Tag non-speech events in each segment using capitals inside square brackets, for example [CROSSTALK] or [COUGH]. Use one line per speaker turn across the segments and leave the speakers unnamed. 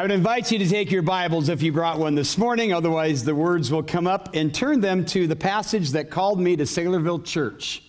I would invite you to take your Bibles if you brought one this morning, otherwise, the words will come up and turn them to the passage that called me to Saylorville Church.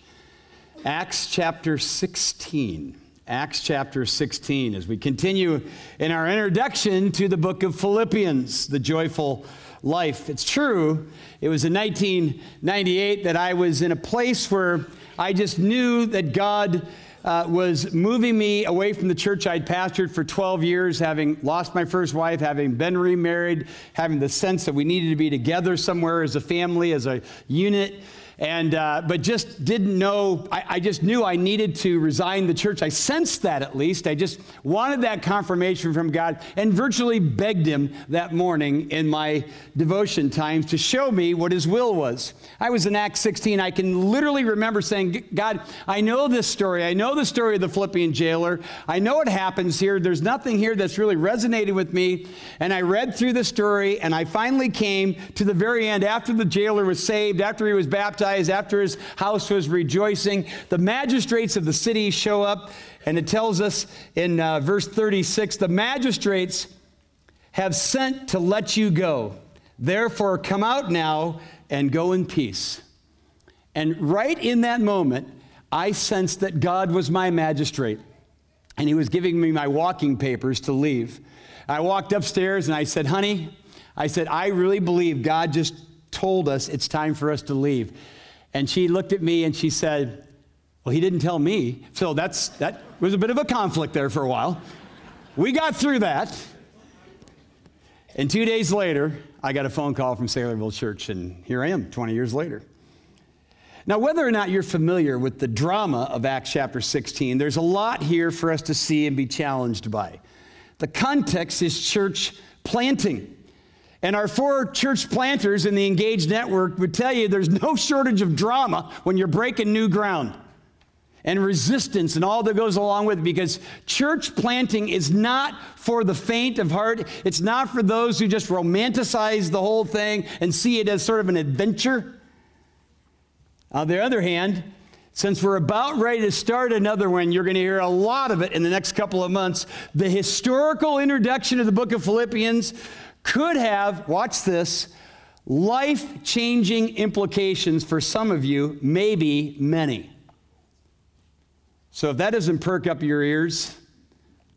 Acts chapter 16. Acts chapter 16, as we continue in our introduction to the book of Philippians, the joyful life. It's true, it was in 1998 that I was in a place where I just knew that God uh, was moving me away from the church I'd pastored for 12 years, having lost my first wife, having been remarried, having the sense that we needed to be together somewhere as a family, as a unit and uh, but just didn't know I, I, just knew i needed to resign the church. I sensed that at least. I just wanted that confirmation from god and virtually begged him that morning in my devotion times to show me what his will was. I was in acts 16 i can literally remember saying god i know this story. I know the story of the philippian jailer. I know what happens here. There's nothing here that's really resonated with me. And i read through the story and i finally came to the very end after the jailer was saved after he was baptized baptized, after his house was rejoicing, the magistrates of the city show up, and it tells us in uh, verse 36 the magistrates have sent to let you go. Therefore, come out now and go in peace. And right in that moment, I sensed that God was my magistrate, and He was giving me my walking papers to leave. I walked upstairs and I said, Honey, I said, I really believe God just told us it's time for us to leave. And she looked at me and she said, Well, he didn't tell me. So that's, that was a bit of a conflict there for a while. We got through that. And two days later, I got a phone call from Saylorville Church, and here I am 20 years later. Now, whether or not you're familiar with the drama of Acts chapter 16, there's a lot here for us to see and be challenged by. The context is church planting. And our four church planters in the Engaged Network would tell you there's no shortage of drama when you're breaking new ground and resistance and all that goes along with it because church planting is not for the faint of heart. It's not for those who just romanticize the whole thing and see it as sort of an adventure. On the other hand, since we're about ready to start another one, you're going to hear a lot of it in the next couple of months. The historical introduction of the book of Philippians could have, watch this, life changing implications for some of you, maybe many. So if that doesn't perk up your ears,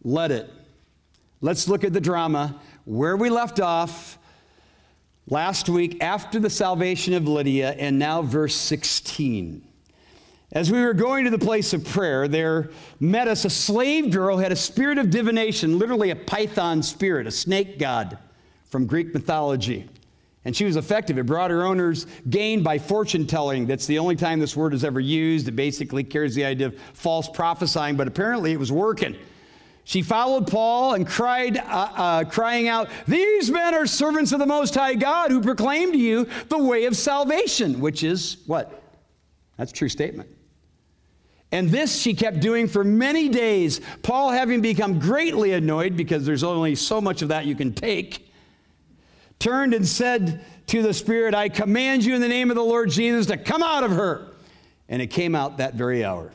let it. Let's look at the drama where we left off last week after the salvation of Lydia, and now verse 16. As we were going to the place of prayer, there met us a slave girl who had a spirit of divination, literally a python spirit, a snake god from Greek mythology. And she was effective. It brought her owners gain by fortune telling. That's the only time this word is ever used. It basically carries the idea of false prophesying, but apparently it was working. She followed Paul and cried, uh, uh, crying out, These men are servants of the Most High God who proclaim to you the way of salvation, which is what? That's a true statement. And this she kept doing for many days. Paul, having become greatly annoyed because there's only so much of that you can take, turned and said to the Spirit, I command you in the name of the Lord Jesus to come out of her. And it came out that very hour.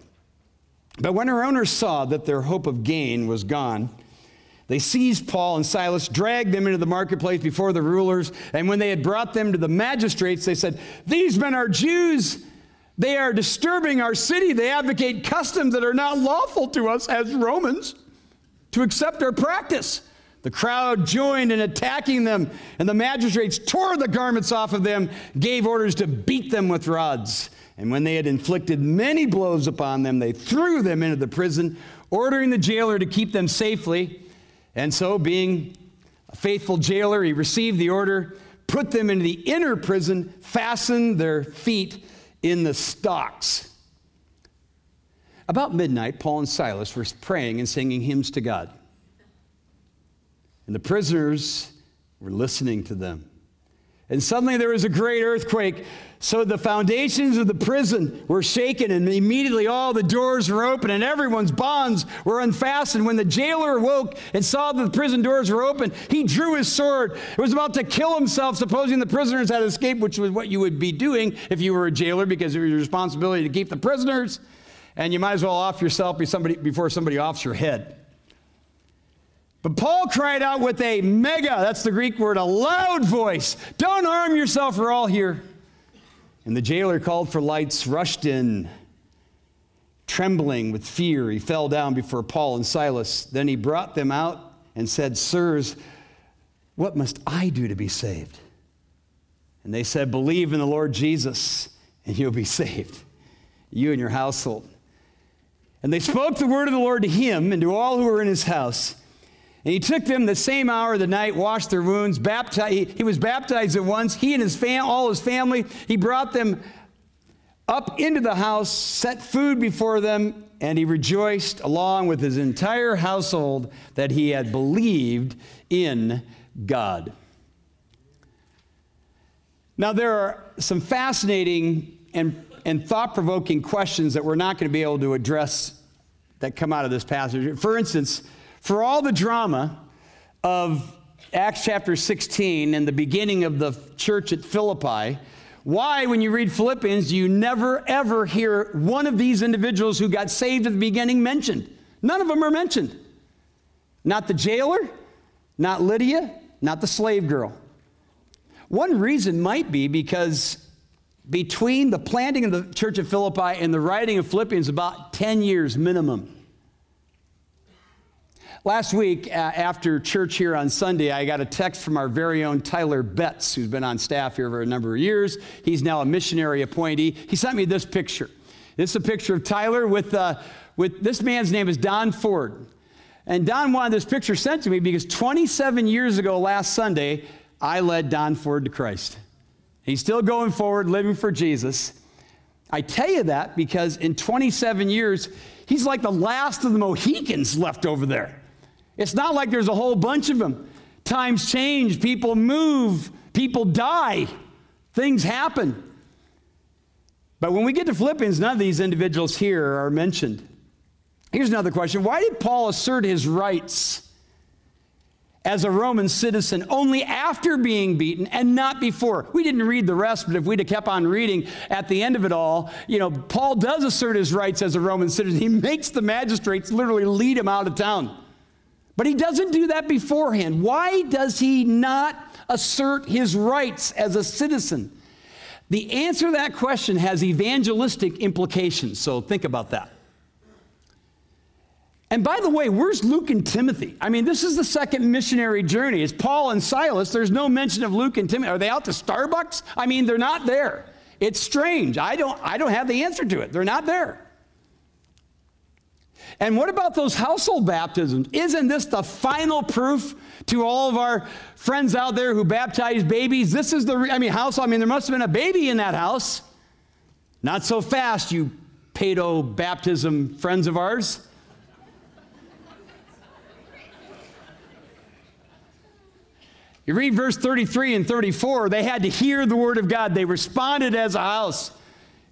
But when her owners saw that their hope of gain was gone, they seized Paul and Silas, dragged them into the marketplace before the rulers, and when they had brought them to the magistrates, they said, These men are Jews. They are disturbing our city. They advocate customs that are not lawful to us as Romans to accept our practice. The crowd joined in attacking them, and the magistrates tore the garments off of them, gave orders to beat them with rods. And when they had inflicted many blows upon them, they threw them into the prison, ordering the jailer to keep them safely. And so, being a faithful jailer, he received the order, put them into the inner prison, fastened their feet in the stocks. About midnight, Paul and Silas were praying and singing hymns to God. And the prisoners were listening to them. And suddenly there was a great earthquake. So the foundations of the prison were shaken, and immediately all the doors were open, and everyone's bonds were unfastened. When the jailer awoke and saw that the prison doors were open, he drew his sword. He was about to kill himself, supposing the prisoners had escaped, which was what you would be doing if you were a jailer, because it was your responsibility to keep the prisoners. And you might as well off yourself before somebody offs your head. But Paul cried out with a mega, that's the Greek word, a loud voice Don't harm yourself, we're all here. And the jailer called for lights, rushed in. Trembling with fear, he fell down before Paul and Silas. Then he brought them out and said, Sirs, what must I do to be saved? And they said, Believe in the Lord Jesus, and you'll be saved, you and your household. And they spoke the word of the Lord to him and to all who were in his house. And he took them the same hour of the night, washed their wounds, baptized. He, he was baptized at once. He and his fam, all his family. He brought them up into the house, set food before them, and he rejoiced along with his entire household that he had believed in God. Now, there are some fascinating and, and thought provoking questions that we're not going to be able to address that come out of this passage. For instance, for all the drama of Acts chapter 16 and the beginning of the church at Philippi, why, when you read Philippians, do you never ever hear one of these individuals who got saved at the beginning mentioned? None of them are mentioned. Not the jailer, not Lydia, not the slave girl. One reason might be because between the planting of the church of Philippi and the writing of Philippians, about 10 years minimum. Last week, uh, after church here on Sunday, I got a text from our very own Tyler Betts, who's been on staff here for a number of years. He's now a missionary appointee. He sent me this picture. This is a picture of Tyler with, uh, with this man's name is Don Ford. And Don wanted this picture sent to me because 27 years ago, last Sunday, I led Don Ford to Christ. He's still going forward, living for Jesus. I tell you that because in 27 years, he's like the last of the Mohicans left over there. It's not like there's a whole bunch of them. Times change, people move, people die, things happen. But when we get to Philippians, none of these individuals here are mentioned. Here's another question Why did Paul assert his rights as a Roman citizen only after being beaten and not before? We didn't read the rest, but if we'd have kept on reading at the end of it all, you know, Paul does assert his rights as a Roman citizen. He makes the magistrates literally lead him out of town. But he doesn't do that beforehand. Why does he not assert his rights as a citizen? The answer to that question has evangelistic implications, so think about that. And by the way, where's Luke and Timothy? I mean, this is the second missionary journey. It's Paul and Silas. There's no mention of Luke and Timothy. Are they out to Starbucks? I mean, they're not there. It's strange. I don't, I don't have the answer to it. They're not there. And what about those household baptisms? Isn't this the final proof to all of our friends out there who baptize babies? This is the, I mean, house, I mean, there must have been a baby in that house. Not so fast, you pedo baptism friends of ours. You read verse 33 and 34, they had to hear the word of God. They responded as a house.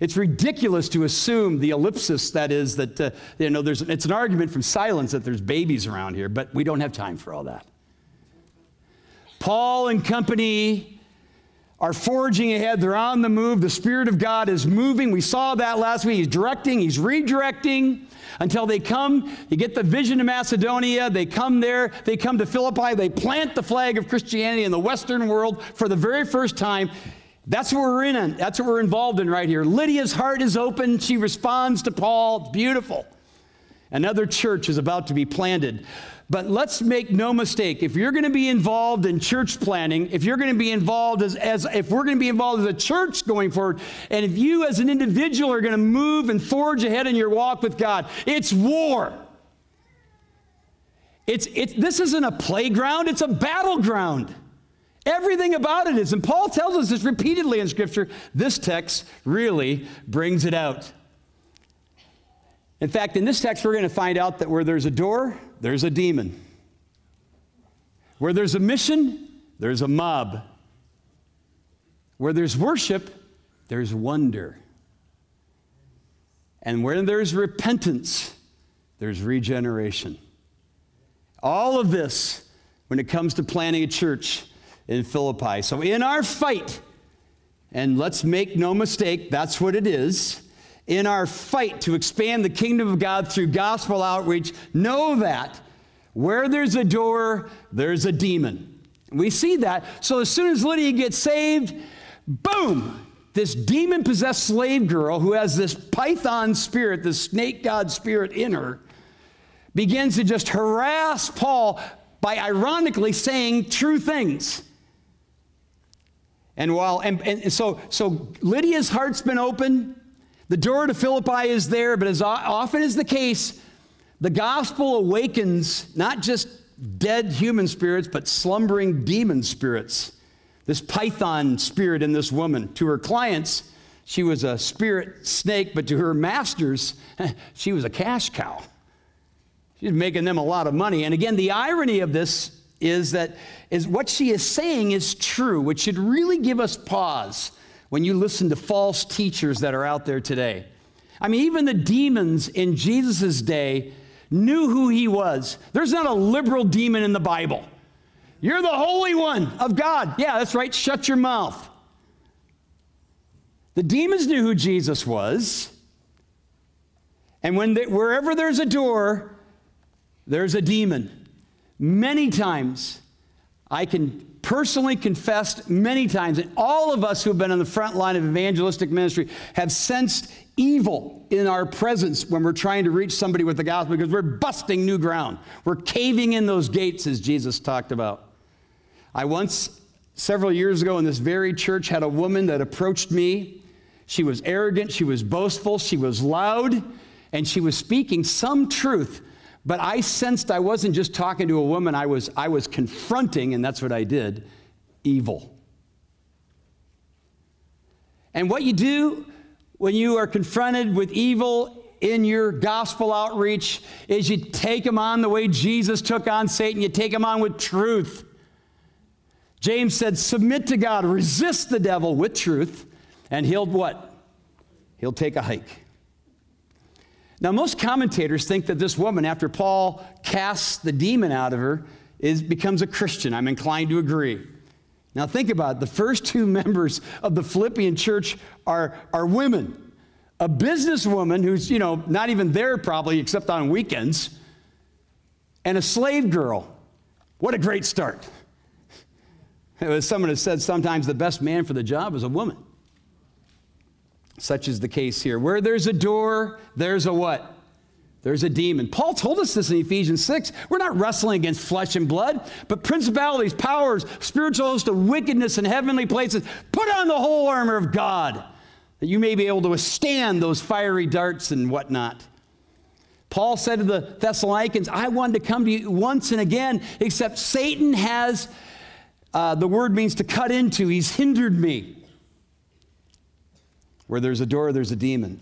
It's ridiculous to assume the ellipsis that is that, uh, you know, there's, it's an argument from silence that there's babies around here, but we don't have time for all that. Paul and company are forging ahead. They're on the move. The Spirit of God is moving. We saw that last week. He's directing, He's redirecting until they come. You get the vision of Macedonia. They come there. They come to Philippi. They plant the flag of Christianity in the Western world for the very first time. That's what we're in. That's what we're involved in right here. Lydia's heart is open. She responds to Paul. It's beautiful. Another church is about to be planted. But let's make no mistake, if you're going to be involved in church planning, if you're going to be involved as, as if we're going to be involved as a church going forward, and if you as an individual are going to move and forge ahead in your walk with God, it's war. It's, it's, this isn't a playground, it's a battleground. Everything about it is. And Paul tells us this repeatedly in Scripture. This text really brings it out. In fact, in this text, we're going to find out that where there's a door, there's a demon. Where there's a mission, there's a mob. Where there's worship, there's wonder. And where there's repentance, there's regeneration. All of this, when it comes to planning a church, in Philippi. So, in our fight, and let's make no mistake, that's what it is. In our fight to expand the kingdom of God through gospel outreach, know that Where there's a door, there's a demon. We see that. So as soon as Lydia gets saved, boom, this demon possessed slave girl who has this python spirit, this snake god spirit in her, begins to just harass Paul by ironically saying true things. And while and, and so so Lydia's heart's been open, the door to Philippi is there, but as often is the case, the gospel awakens not just dead human spirits, but slumbering demon spirits. This python spirit in this woman. To her clients, she was a spirit snake, but to her masters, [LAUGHS] she was a cash cow. She's making them a lot of money. And again, the irony of this is that is what she is saying is true, which should really give us pause when you listen to false teachers that are out there today. I mean, even the demons in Jesus' day knew who he was. There's not a liberal demon in the Bible. You're the Holy One of God. Yeah, that's right. Shut your mouth. The demons knew who Jesus was. And when they, wherever there's a door, there's a demon. Many times, I can personally confess many times, and all of us who have been on the front line of evangelistic ministry have sensed evil in our presence when we're trying to reach somebody with the gospel because we're busting new ground. We're caving in those gates, as Jesus talked about. I once, several years ago in this very church, had a woman that approached me. She was arrogant, she was boastful, she was loud, and she was speaking some truth. But I sensed I wasn't just talking to a woman, I was, I was confronting, and that's what I did evil. And what you do when you are confronted with evil in your gospel outreach is you take them on the way Jesus took on Satan. You take them on with truth. James said, Submit to God, resist the devil with truth, and he'll what? He'll take a hike. Now, most commentators think that this woman, after Paul casts the demon out of her, is, becomes a Christian. I'm inclined to agree. Now, think about it. The first two [LAUGHS] members of the Philippian church are, are women. A businesswoman who's, you know, not even there probably except on weekends, and a slave girl. What a great start. [LAUGHS] As someone has said, sometimes the best man for the job is a woman. Such is the case here. Where there's a door, there's a what? There's a demon. Paul told us this in Ephesians 6. We're not wrestling against flesh and blood, but principalities, powers, spiritual hosts of wickedness in heavenly places. Put on the whole armor of God that you may be able to withstand those fiery darts and whatnot. Paul said to the Thessalonians, I wanted to come to you once and again, except Satan has uh, the word means to cut into. He's hindered me. Where there's a door, there's a demon.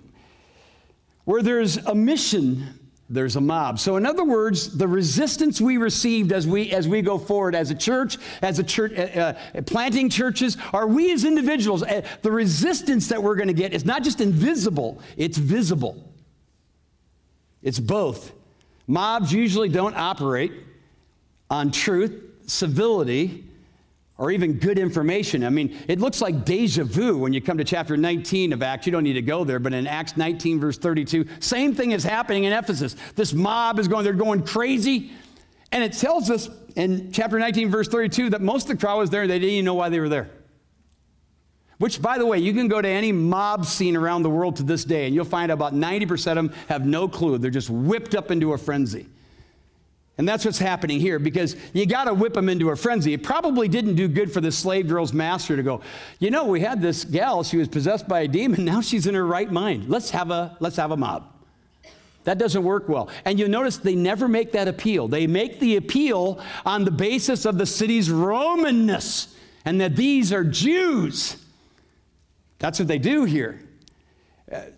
Where there's a mission, there's a mob. So, in other words, the resistance we received as we as we go forward as a church, as a church, uh, uh, planting churches, are we as individuals. Uh, the resistance that we're going to get is not just invisible; it's visible. It's both. Mobs usually don't operate on truth, civility, or even good information. I mean, it looks like deja vu when you come to chapter 19 of Acts. You don't need to go there, but in Acts 19, verse 32, same thing is happening in Ephesus. This mob is going, they're going crazy. And it tells us in chapter 19, verse 32, that most of the crowd was there, and they didn't even know why they were there. Which, by the way, you can go to any mob scene around the world to this day, and you'll find about 90% of them have no clue. They're just whipped up into a frenzy. And that's what's happening here because you got to whip them into a frenzy. It probably didn't do good for the slave girl's master to go, you know, we had this gal, she was possessed by a demon, [LAUGHS] now she's in her right mind. Let's have a, let's have a mob. That doesn't work well. And you notice they never make that appeal. They make the appeal on the basis of the city's Romanness and that these are Jews. That's what they do here.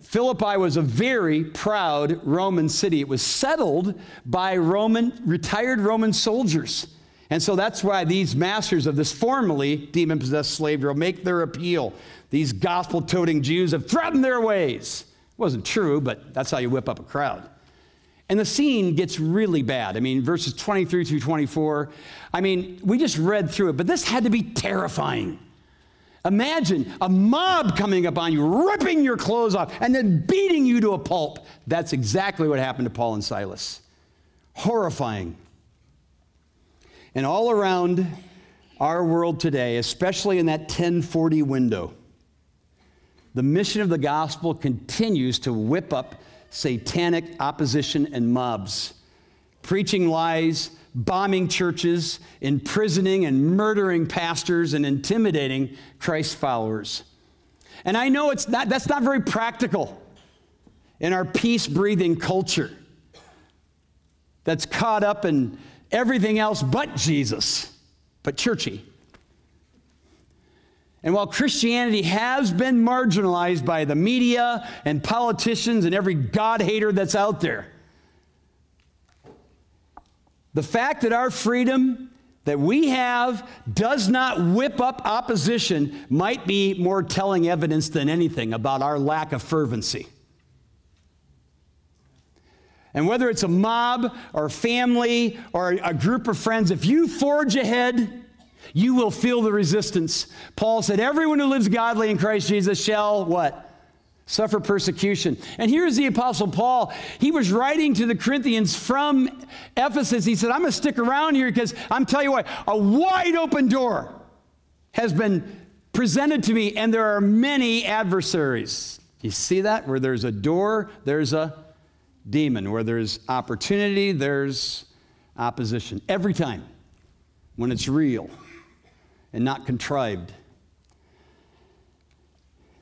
Philippi was a very proud Roman city. It was settled by Roman, retired Roman soldiers. And so that's why these masters of this formerly demon possessed slave girl make their appeal. These gospel toting Jews have threatened their ways. It wasn't true, but that's how you whip up a crowd. And the scene gets really bad. I mean, verses 23 through 24. I mean, we just read through it, but this had to be terrifying. Imagine a mob coming upon you, ripping your clothes off, and then beating you to a pulp. That's exactly what happened to Paul and Silas. Horrifying. And all around our world today, especially in that 1040 window, the mission of the gospel continues to whip up satanic opposition and mobs, preaching lies, bombing churches, imprisoning and murdering pastors, and intimidating Christ followers. And I know it's not, that's not very practical in our peace breathing culture that's caught up in everything else but Jesus, but churchy. And while Christianity has been marginalized by the media and politicians and every God hater that's out there, the fact that our freedom that we have does not whip up opposition might be more telling evidence than anything about our lack of fervency. And whether it's a mob or family or a group of friends, if you forge ahead, you will feel the resistance. Paul said, Everyone who lives godly in Christ Jesus shall what? Suffer persecution. And here's the Apostle Paul. He was writing to the Corinthians from Ephesus. He said, I'm going to stick around here because I'm telling you what, a wide open door has been presented to me, and there are many adversaries. You see that? Where there's a door, there's a demon. Where there's opportunity, there's opposition. Every time when it's real and not contrived.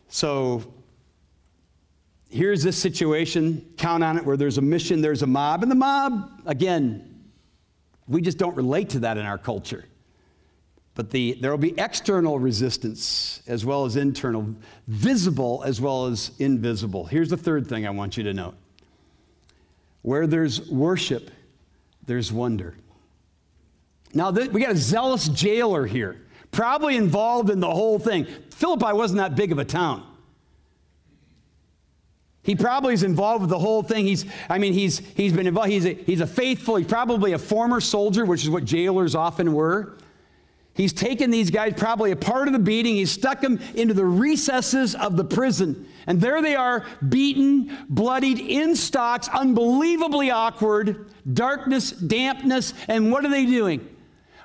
So here's this situation, count on it, where there's a mission, there's a mob. And the mob, again, we just don't relate to that in our culture. But the, there will be external resistance as well as internal, visible as well as invisible. Here's the third thing I want you to note where there's worship, there's wonder. Now, th- we got a zealous jailer here probably involved in the whole thing. Philippi wasn't that big of a town. He probably is involved with the whole thing. He's, I mean, he's, he's been involved. He's a, he's a faithful, he's probably a former soldier, which is what jailers often were. He's taken these guys, probably a part of the beating, he's stuck them into the recesses of the prison. And there they are, beaten, bloodied, in stocks, unbelievably awkward, darkness, dampness. And what are they doing?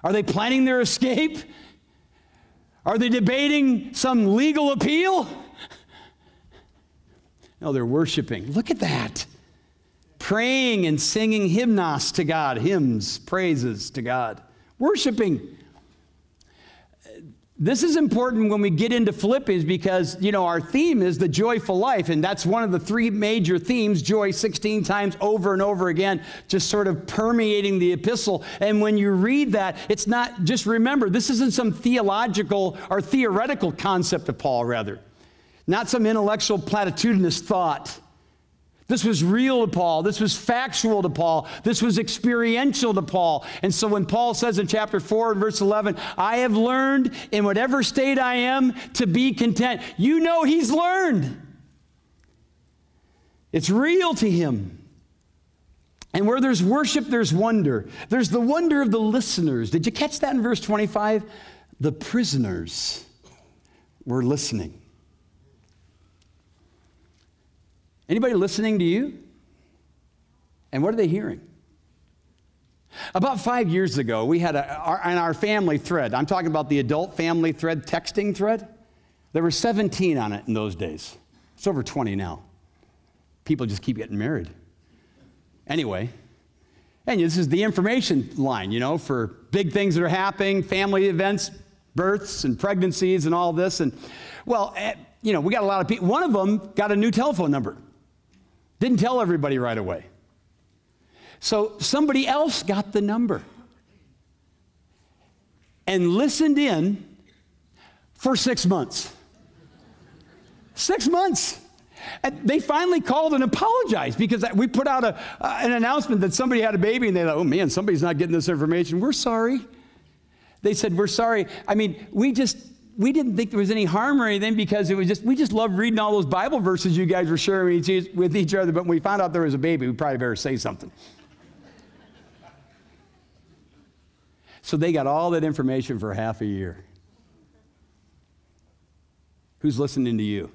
Are they planning their escape? Are they debating some legal appeal? No, they're worshiping. Look at that. Praying and singing hymnos to God, hymns, praises to God. Worshiping. This is important when we get into Philippians because, you know, our theme is the joyful life, and that's one of the three major themes, joy 16 times over and over again, just sort of permeating the epistle. And when you read that, it's not just remember, this isn't some theological or theoretical concept of Paul, rather, not some intellectual platitudinous thought. This was real to Paul. This was factual to Paul. This was experiential to Paul. And so when Paul says in chapter 4 and verse 11, I have learned in whatever state I am to be content, you know he's learned. It's real to him. And where there's worship, there's wonder. There's the wonder of the listeners. Did you catch that in verse 25? The prisoners were listening. Anybody listening to you? And what are they hearing? About five years ago, we had a, our, in our family thread, I'm talking about the adult family thread, texting thread, there were 17 on it in those days. It's over 20 now. People just keep getting married. Anyway, and this is the information line, you know, for big things that are happening, family events, births and pregnancies and all this. And well, eh, you know, we got a lot of people. One of them got a new telephone number. Didn't tell everybody right away. So somebody else got the number and listened in for six months. Six months. And they finally called and apologized because we put out a, uh, an announcement that somebody had a baby and they thought, oh man, somebody's not getting this information. We're sorry. They said, we're sorry. I mean, we just we didn't think there was any harm or anything because it was just we just loved reading all those Bible verses you guys were sharing with each other. But when we found out there was a baby, we probably better say something. so they got all that information for half a year. Who's listening to you?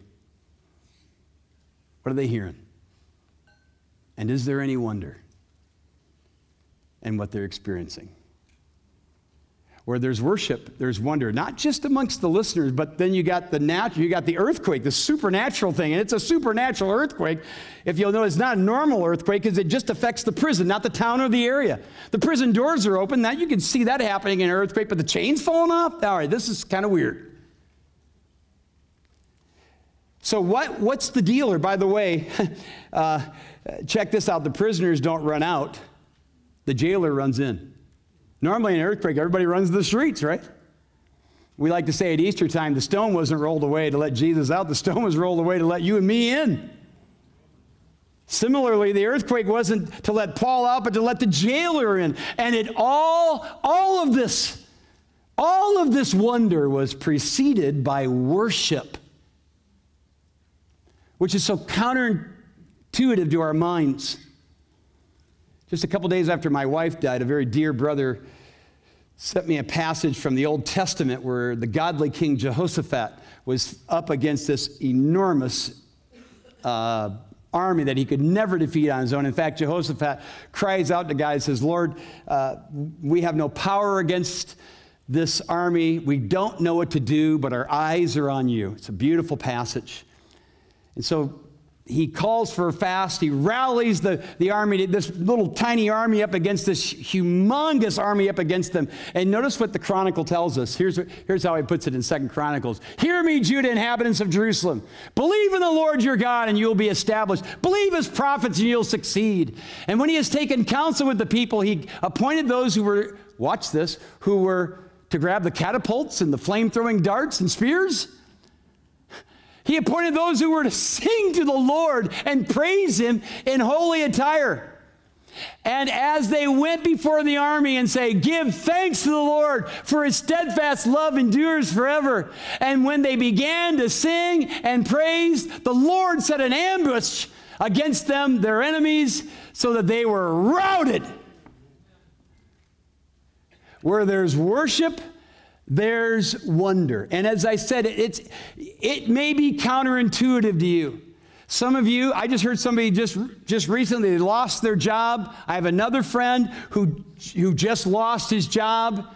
What are they hearing? And is there any wonder in what they're experiencing? Where there's worship, there's wonder, not just amongst the listeners, but then you got the natural, you got the earthquake, the supernatural thing, and it's a supernatural earthquake. If you'll notice, it's not a normal earthquake because it just affects the prison, not the town or the area. The prison doors are open. Now you can see that happening in an earthquake, but the chains falling off. All right, this is kind of weird. So, what, what's the deal? Or, by the way, [LAUGHS] uh, check this out the prisoners don't run out, the jailer runs in. Normally, in an earthquake, everybody runs the streets, right? We like to say at Easter time, the stone wasn't rolled away to let Jesus out, the stone was rolled away to let you and me in. Similarly, the earthquake wasn't to let Paul out, but to let the jailer in. And it all, all of this, all of this wonder was preceded by worship which is so counterintuitive to our minds. Just a couple days after my wife died, a very dear brother sent me a passage from the Old Testament where the godly King Jehoshaphat was up against this enormous uh, army that he could never defeat on his own. In fact, Jehoshaphat cries out to God and says, Lord, uh, we have no power against this army. We don't know what to do, but our eyes are on you. It's a beautiful passage. And so he calls for a fast. He rallies the, the army, this little tiny army up against this humongous army up against them. And notice what the Chronicle tells us. Here's, here's how he puts it in Second Chronicles. Hear me, Judah, inhabitants of Jerusalem. Believe in the Lord your God, and you'll be established. Believe his prophets, and you'll succeed. And when he has taken counsel with the people, he appointed those who were, watch this, who were to grab the catapults and the flame throwing darts and spears he appointed those who were to sing to the Lord and praise him in holy attire. And as they went before the army and say, Give thanks to the Lord, for his steadfast love endures forever. And when they began to sing and praise, the Lord set an ambush against them, their enemies, so that they were routed. Where there's worship, there's wonder. And as I said, it's, it may be counterintuitive to you. Some of you, I just heard somebody just, just recently lost their job. I have another friend who, who just lost his job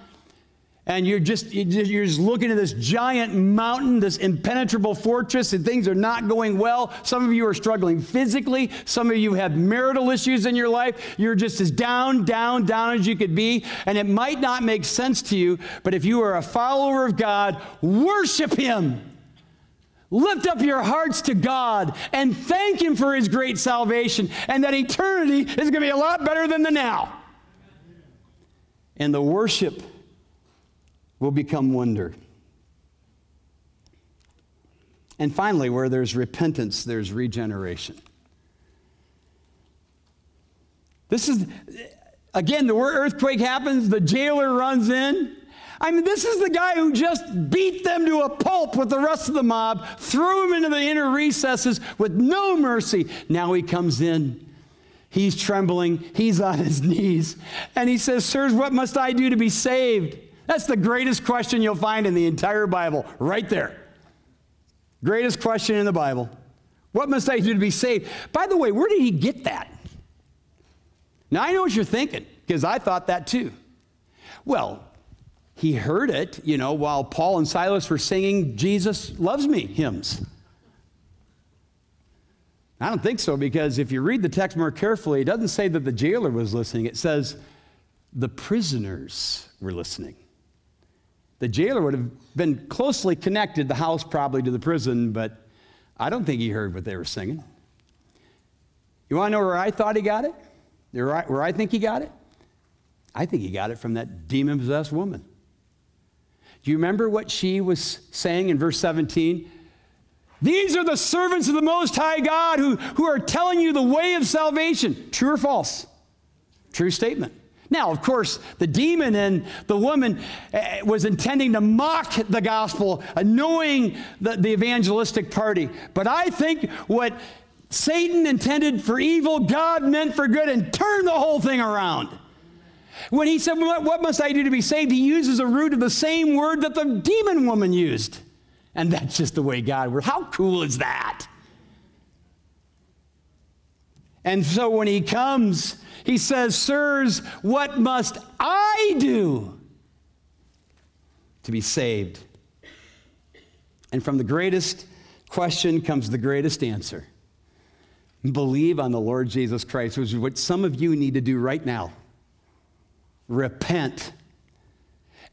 and you're just you're just looking at this giant mountain this impenetrable fortress and things are not going well. Some of you are struggling physically. Some of you have marital issues in your life. You're just as down down down as you could be. And it might not make sense to you but if you are a follower of god worship him. Lift up your hearts to God and thank Him for His great salvation, and that eternity is going to be a lot better than the now. And the worship will become wonder. And finally, where there's repentance, there's regeneration. This is, again, the earthquake happens, the jailer runs in. I mean, this is the guy who just beat them to a pulp with the rest of the mob, threw them into the inner recesses with no mercy. Now he comes in. He's trembling. He's on his knees. And he says, Sirs, what must I do to be saved? That's the greatest question you'll find in the entire Bible, right there. Greatest question in the Bible. What must I do to be saved? By the way, where did he get that? Now, I know what you're thinking, because I thought that too. Well, he heard it, you know, while Paul and Silas were singing Jesus Loves Me hymns. I don't think so, because if you read the text more carefully, it doesn't say that the jailer was listening, it says the prisoners were listening. The jailer would have been closely connected, the house probably to the prison, but I don't think he heard what they were singing. You want to know where I thought he got it? Where I think he got it? I think he got it from that demon possessed woman. Do you remember what she was saying in verse 17? These are the servants of the Most High God who, who are telling you the way of salvation. True or false? True statement. Now, of course, the demon and the woman eh, was intending to mock the gospel, annoying the, the evangelistic party. But I think what Satan intended for evil, God meant for good and turned the whole thing around. When he said, What must I do to be saved? He uses a root of the same word that the demon woman used. And that's just the way God works. How cool is that? And so when he comes, he says, Sirs, what must I do to be saved. And from the greatest question comes the greatest answer. Believe on the Lord Jesus Christ, which is what some of you need to do right now. Repent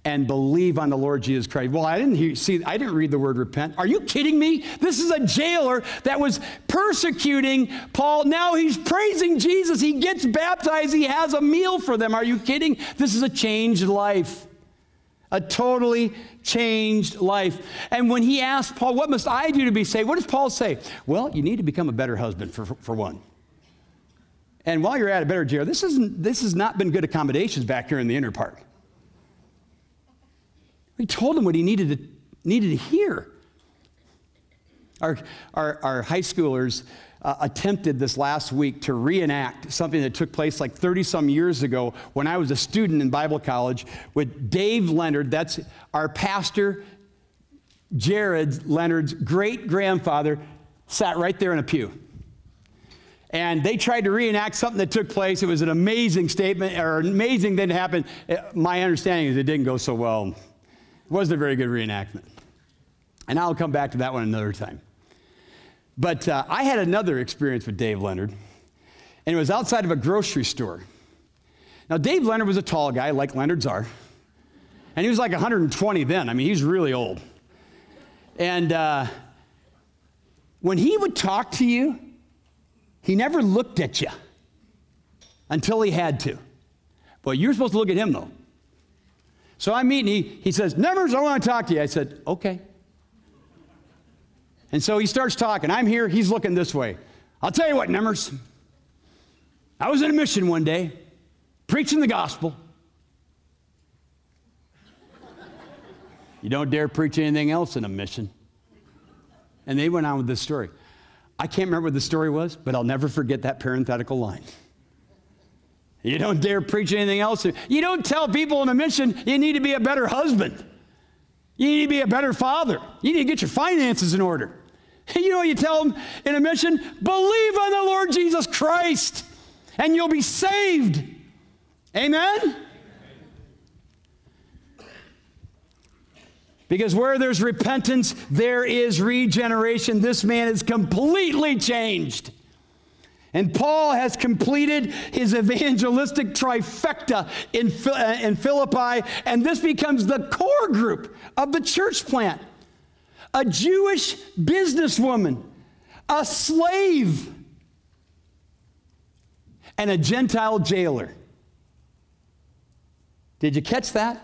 and believe on the Lord Jesus Christ. Well, I didn't hear, see, I didn't read the word repent. Are you kidding me? This is a jailer that was persecuting Paul. Now he's praising Jesus. He gets baptized. He has a meal for them. Are you kidding? This is a changed life. A totally changed life. And when he asked Paul, What must I do to be saved? What does Paul say? Well, you need to become a better husband, for, for one. And while you're at a better jail, this, isn't, this has not been good accommodations back here in the inner part. He told him what he needed to, needed to hear. Our, our, our high schoolers uh, attempted this last week to reenact something that took place like 30 some years ago when I was a student in Bible college with Dave Leonard. That's our pastor, Jared Leonard's great grandfather, sat right there in a pew. And they tried to reenact something that took place. It was an amazing statement or an amazing thing that happened. Uh, my understanding is it didn't go so well. It wasn't a very good reenactment. And I'll come back to that one another time. But uh, I had another experience with Dave Leonard, and it was outside of a grocery store. Now, Dave Leonard was a tall guy, like Leonards are, and he was like 120 then. I mean, he's really old. And uh, when he would talk to you, he never looked at you until he had to. But you're supposed to look at him, though. So I'm meeting, he, he says, Nevers, I want to talk to you. I said, okay. And so he starts talking. I'm here, he's looking this way. I'll tell you what, Nemers. I was in a mission one day, preaching the gospel. You don't dare preach anything else in a mission. And they went on with this story. I can't remember what the story was, but I'll never forget that parenthetical line. You don't dare preach anything else. You don't tell people in a mission you need to be a better husband. You need to be a better father. You need to get your finances in order. [LAUGHS] You know, you tell them in a mission, believe on the Lord Jesus Christ and you'll be saved. Amen? Because where there's repentance, there is regeneration. This man is completely changed. And Paul has completed his evangelistic trifecta in, uh, in Philippi, and this becomes the core group of the church plant. A Jewish businesswoman, a slave, and a Gentile jailer. Did you catch that?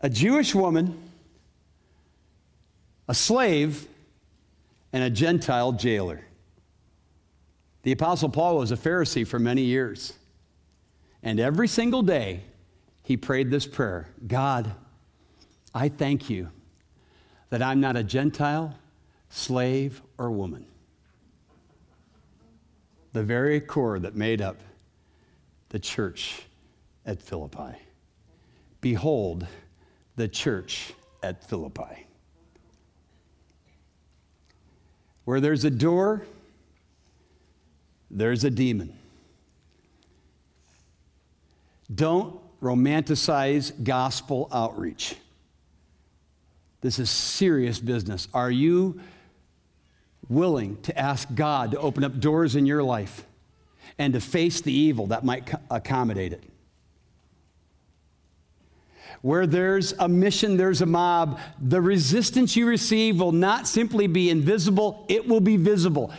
A Jewish woman, a slave, and a Gentile jailer. The Apostle Paul was a Pharisee for many years. And every single day, he prayed this prayer God, I thank you that I'm not a Gentile, slave, or woman. The very core that made up the church at Philippi. Behold, the church at Philippi. Where there's a door, there's a demon. Don't romanticize gospel outreach. This is serious business. Are you willing to ask God to open up doors in your life and to face the evil that might accommodate it? Where there's a mission, there's a mob. The resistance you receive will not simply be invisible, it will be visible.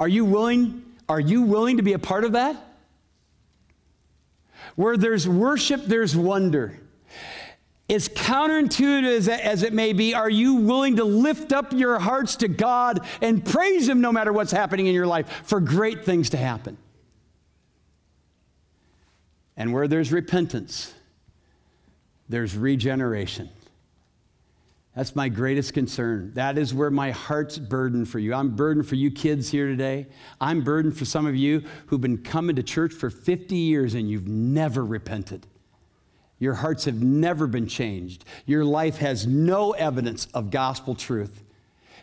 Are you willing? Are you willing to be a part of that? Where there's worship, there's wonder. As counterintuitive as, as it may be, are you willing to lift up your hearts to God and praise Him no matter what's happening in your life for great things to happen? And where there's repentance, there's regeneration. That's my greatest concern. That is where my heart's burden for you. I'm burdened for you kids here today. I'm burdened for some of you who've been coming to church for 50 years and you've never repented. Your hearts have never been changed. Your life has no evidence of gospel truth.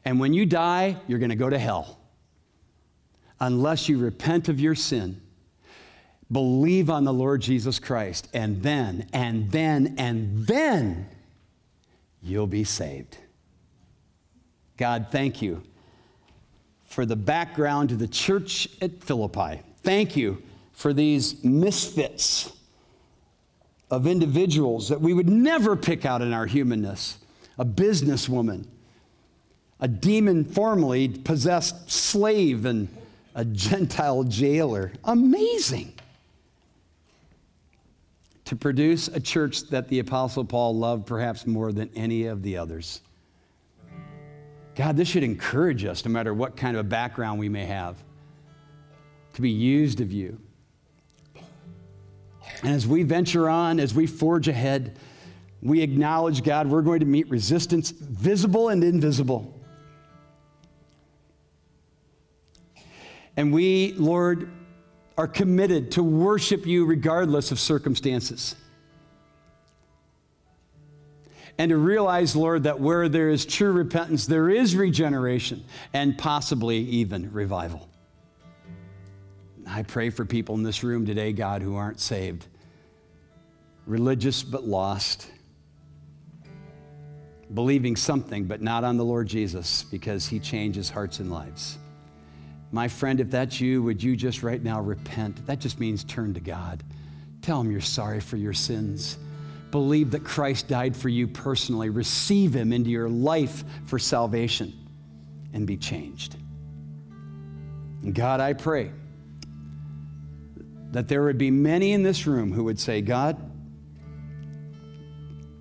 And when you die, you're going to go to hell unless you repent of your sin Believe on the Lord Jesus Christ, and then, and then, and then you'll be saved. God, thank you for the background to the church at Philippi. Thank you for these misfits of individuals that we would never pick out in our humanness. A businesswoman, a demon formerly possessed slave, and a Gentile jailer. Amazing. To produce a church that the Apostle Paul loved perhaps more than any of the others. God, this should encourage us, no matter what kind of a background we may have, to be used of you. And as we venture on, as we forge ahead, we acknowledge, God, we're going to meet resistance, visible and invisible. And we, Lord, are committed to worship you regardless of circumstances. And to realize, Lord, that where there is true repentance, there is regeneration and possibly even revival. I pray for people in this room today, God, who aren't saved, religious but lost, believing something but not on the Lord Jesus because he changes hearts and lives. My friend, if that's you, would you just right now repent? That just means turn to God. Tell him you're sorry for your sins. Believe that Christ died for you personally. Receive him into your life for salvation and be changed. And God, I pray that there would be many in this room who would say, God,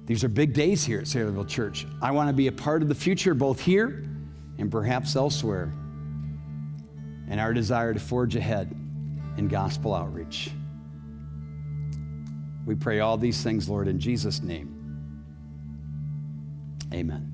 these are big days here at Saylorville Church. I want to be a part of the future, both here and perhaps elsewhere, and our desire to forge ahead in gospel outreach. We pray all these things, Lord, in Jesus' name. Amen.